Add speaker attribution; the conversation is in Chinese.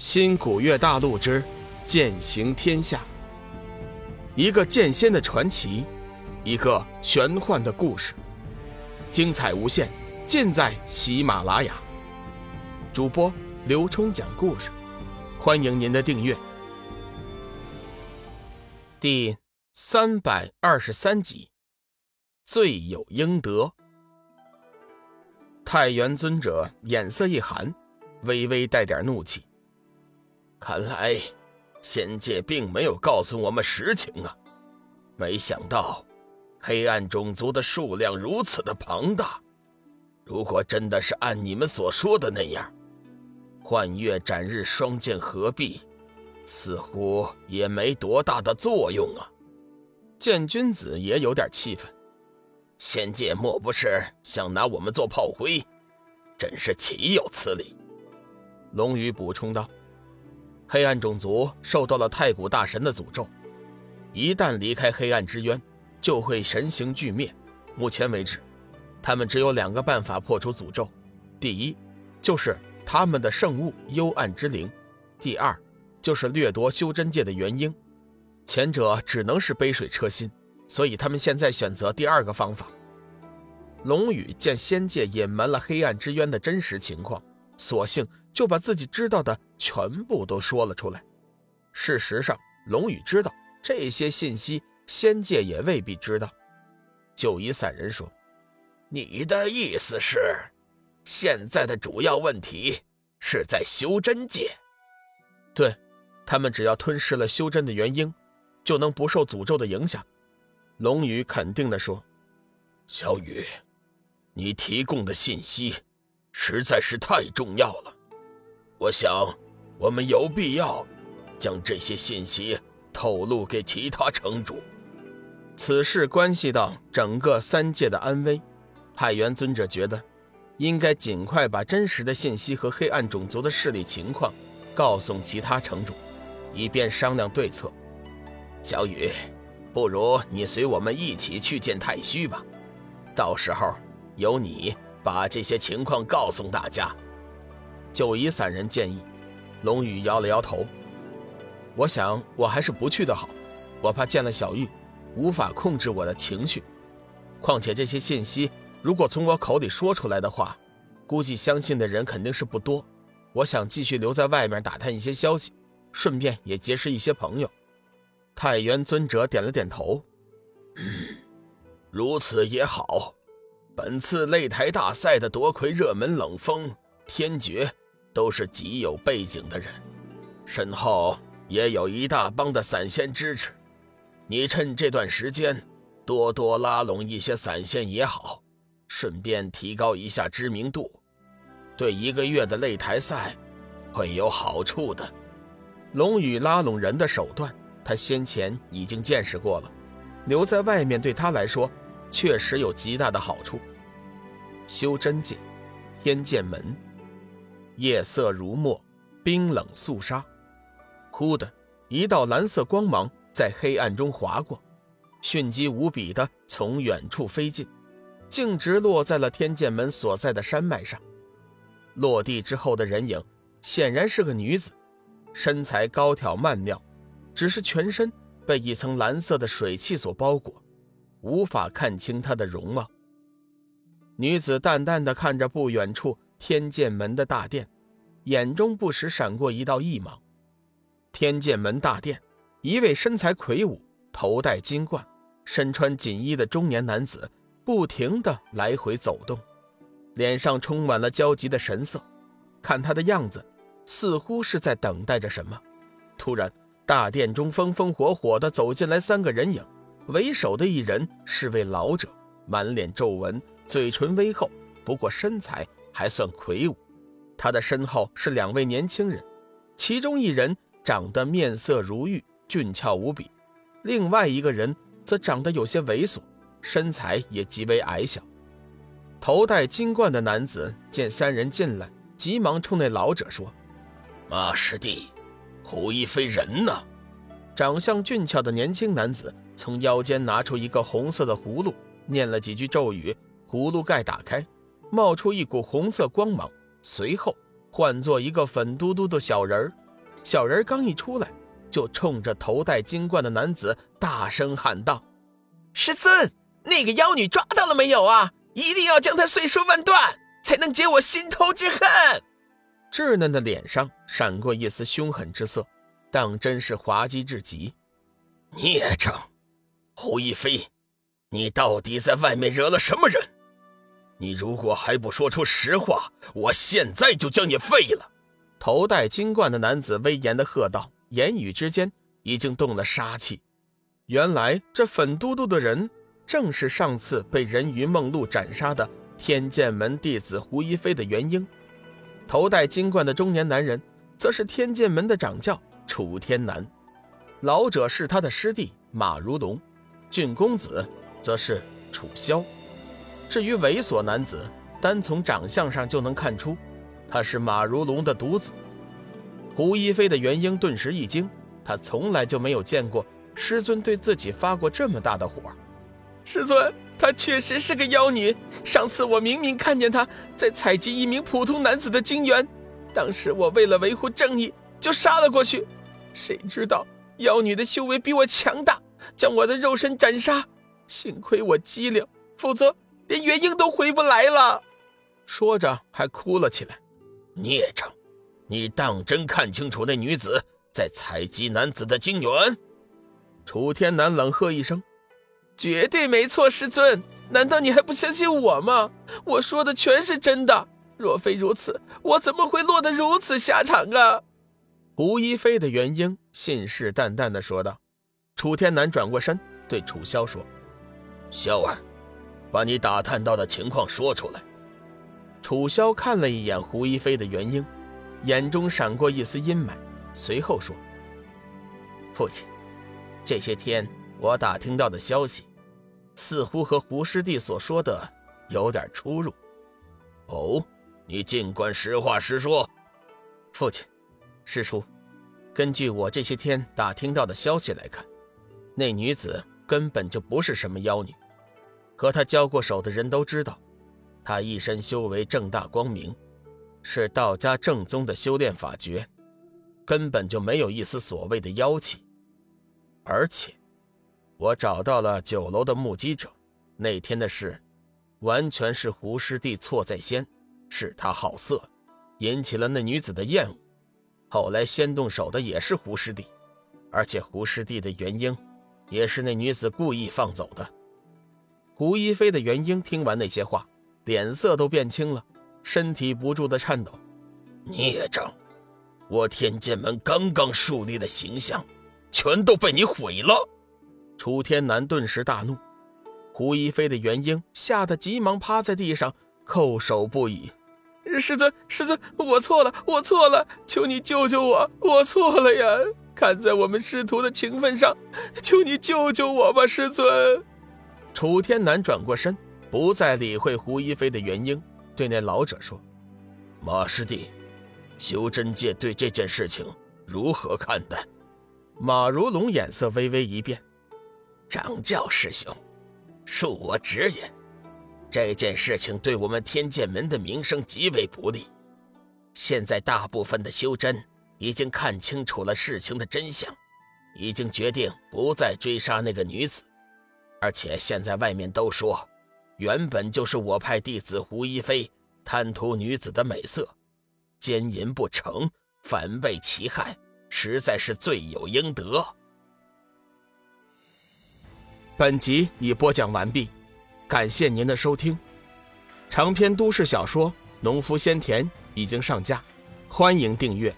Speaker 1: 新古月大陆之剑行天下，一个剑仙的传奇，一个玄幻的故事，精彩无限，尽在喜马拉雅。主播刘冲讲故事，欢迎您的订阅。第三百二十三集，罪有应得。太元尊者眼色一寒，微微带点怒气。
Speaker 2: 看来，仙界并没有告诉我们实情啊！没想到，黑暗种族的数量如此的庞大。如果真的是按你们所说的那样，幻月斩日双剑合璧，似乎也没多大的作用啊！
Speaker 1: 剑君子也有点气愤，
Speaker 2: 仙界莫不是想拿我们做炮灰？真是岂有此理！
Speaker 1: 龙宇补充道。黑暗种族受到了太古大神的诅咒，一旦离开黑暗之渊，就会神形俱灭。目前为止，他们只有两个办法破除诅咒：第一，就是他们的圣物幽暗之灵；第二，就是掠夺修真界的元婴。前者只能是杯水车薪，所以他们现在选择第二个方法。龙宇见仙界隐瞒了黑暗之渊的真实情况，索性。就把自己知道的全部都说了出来。事实上，龙宇知道这些信息，仙界也未必知道。九夷散人说：“
Speaker 2: 你的意思是，现在的主要问题是在修真界？
Speaker 1: 对，他们只要吞噬了修真的元婴，就能不受诅咒的影响。”龙宇肯定地说：“
Speaker 2: 小雨，你提供的信息实在是太重要了。”我想，我们有必要将这些信息透露给其他城主。
Speaker 1: 此事关系到整个三界的安危，太元尊者觉得应该尽快把真实的信息和黑暗种族的势力情况告诉其他城主，以便商量对策。
Speaker 2: 小雨，不如你随我们一起去见太虚吧，到时候由你把这些情况告诉大家。
Speaker 1: 九夷散人建议，龙宇摇了摇头。我想我还是不去的好，我怕见了小玉，无法控制我的情绪。况且这些信息如果从我口里说出来的话，估计相信的人肯定是不多。我想继续留在外面打探一些消息，顺便也结识一些朋友。太元尊者点了点头，
Speaker 2: 如此也好。本次擂台大赛的夺魁热门冷锋天绝。都是极有背景的人，身后也有一大帮的散仙支持。你趁这段时间多多拉拢一些散仙也好，顺便提高一下知名度，对一个月的擂台赛会有好处的。
Speaker 1: 龙宇拉拢人的手段，他先前已经见识过了，留在外面对他来说确实有极大的好处。修真界，天剑门。夜色如墨，冰冷肃杀。忽的一道蓝色光芒在黑暗中划过，迅疾无比的从远处飞近，径直落在了天剑门所在的山脉上。落地之后的人影显然是个女子，身材高挑曼妙，只是全身被一层蓝色的水汽所包裹，无法看清她的容貌。女子淡淡的看着不远处。天剑门的大殿，眼中不时闪过一道异芒。天剑门大殿，一位身材魁梧、头戴金冠、身穿锦衣的中年男子不停的来回走动，脸上充满了焦急的神色。看他的样子，似乎是在等待着什么。突然，大殿中风风火火的走进来三个人影，为首的一人是位老者，满脸皱纹，嘴唇微厚，不过身材。还算魁梧，他的身后是两位年轻人，其中一人长得面色如玉，俊俏无比；另外一个人则长得有些猥琐，身材也极为矮小。头戴金冠的男子见三人进来，急忙冲那老者说：“
Speaker 2: 马师弟，胡一飞人呢？”
Speaker 1: 长相俊俏的年轻男子从腰间拿出一个红色的葫芦，念了几句咒语，葫芦盖打开。冒出一股红色光芒，随后换作一个粉嘟嘟的小人儿，小人刚一出来，就冲着头戴金冠的男子大声喊道：“
Speaker 3: 师尊，那个妖女抓到了没有啊？一定要将她碎尸万段，才能解我心头之恨。”
Speaker 1: 稚嫩的脸上闪过一丝凶狠之色，当真是滑稽至极。
Speaker 2: 孽障，胡一飞，你到底在外面惹了什么人？你如果还不说出实话，我现在就将你废了！
Speaker 1: 头戴金冠的男子威严的喝道，言语之间已经动了杀气。原来这粉嘟嘟的人，正是上次被人鱼梦露斩杀的天剑门弟子胡一飞的元婴。头戴金冠的中年男人，则是天剑门的掌教楚天南。老者是他的师弟马如龙，俊公子则是楚萧。至于猥琐男子，单从长相上就能看出，他是马如龙的独子。胡一飞的元婴顿时一惊，他从来就没有见过师尊对自己发过这么大的火。
Speaker 3: 师尊，她确实是个妖女。上次我明明看见她在采集一名普通男子的精元，当时我为了维护正义，就杀了过去。谁知道妖女的修为比我强大，将我的肉身斩杀。幸亏我机灵，否则……连元婴都回不来了，
Speaker 1: 说着还哭了起来。
Speaker 2: 孽障，你当真看清楚那女子在采集男子的精元？
Speaker 1: 楚天南冷喝一声：“
Speaker 3: 绝对没错，师尊。难道你还不相信我吗？我说的全是真的。若非如此，我怎么会落得如此下场啊？”
Speaker 1: 胡一飞的元婴信誓旦旦地说道。楚天南转过身对楚萧说：“
Speaker 2: 萧儿。”把你打探到的情况说出来。
Speaker 1: 楚萧看了一眼胡一飞的元婴，眼中闪过一丝阴霾，随后说：“父亲，这些天我打听到的消息，似乎和胡师弟所说的有点出入。”
Speaker 2: 哦，你尽管实话实说。
Speaker 1: 父亲，师叔，根据我这些天打听到的消息来看，那女子根本就不是什么妖女。和她交过手的人都知道，她一身修为正大光明，是道家正宗的修炼法诀，根本就没有一丝所谓的妖气。而且，我找到了酒楼的目击者，那天的事，完全是胡师弟错在先，是他好色，引起了那女子的厌恶。后来先动手的也是胡师弟，而且胡师弟的元婴，也是那女子故意放走的。胡一飞的元婴听完那些话，脸色都变青了，身体不住的颤抖。
Speaker 2: 孽障！我天剑门刚刚树立的形象，全都被你毁了！
Speaker 1: 楚天南顿时大怒。胡一飞的元婴吓得急忙趴在地上，叩首不已：“
Speaker 3: 师尊，师尊，我错了，我错了，求你救救我，我错了呀！看在我们师徒的情分上，求你救救我吧，师尊。”
Speaker 1: 楚天南转过身，不再理会胡一飞的原因，对那老者说：“
Speaker 2: 马师弟，修真界对这件事情如何看待？”
Speaker 1: 马如龙眼色微微一变：“
Speaker 3: 掌教师兄，恕我直言，这件事情对我们天剑门的名声极为不利。现在大部分的修真已经看清楚了事情的真相，已经决定不再追杀那个女子。”而且现在外面都说，原本就是我派弟子胡一飞贪图女子的美色，奸淫不成，反被其害，实在是罪有应得。
Speaker 1: 本集已播讲完毕，感谢您的收听。长篇都市小说《农夫先田》已经上架，欢迎订阅。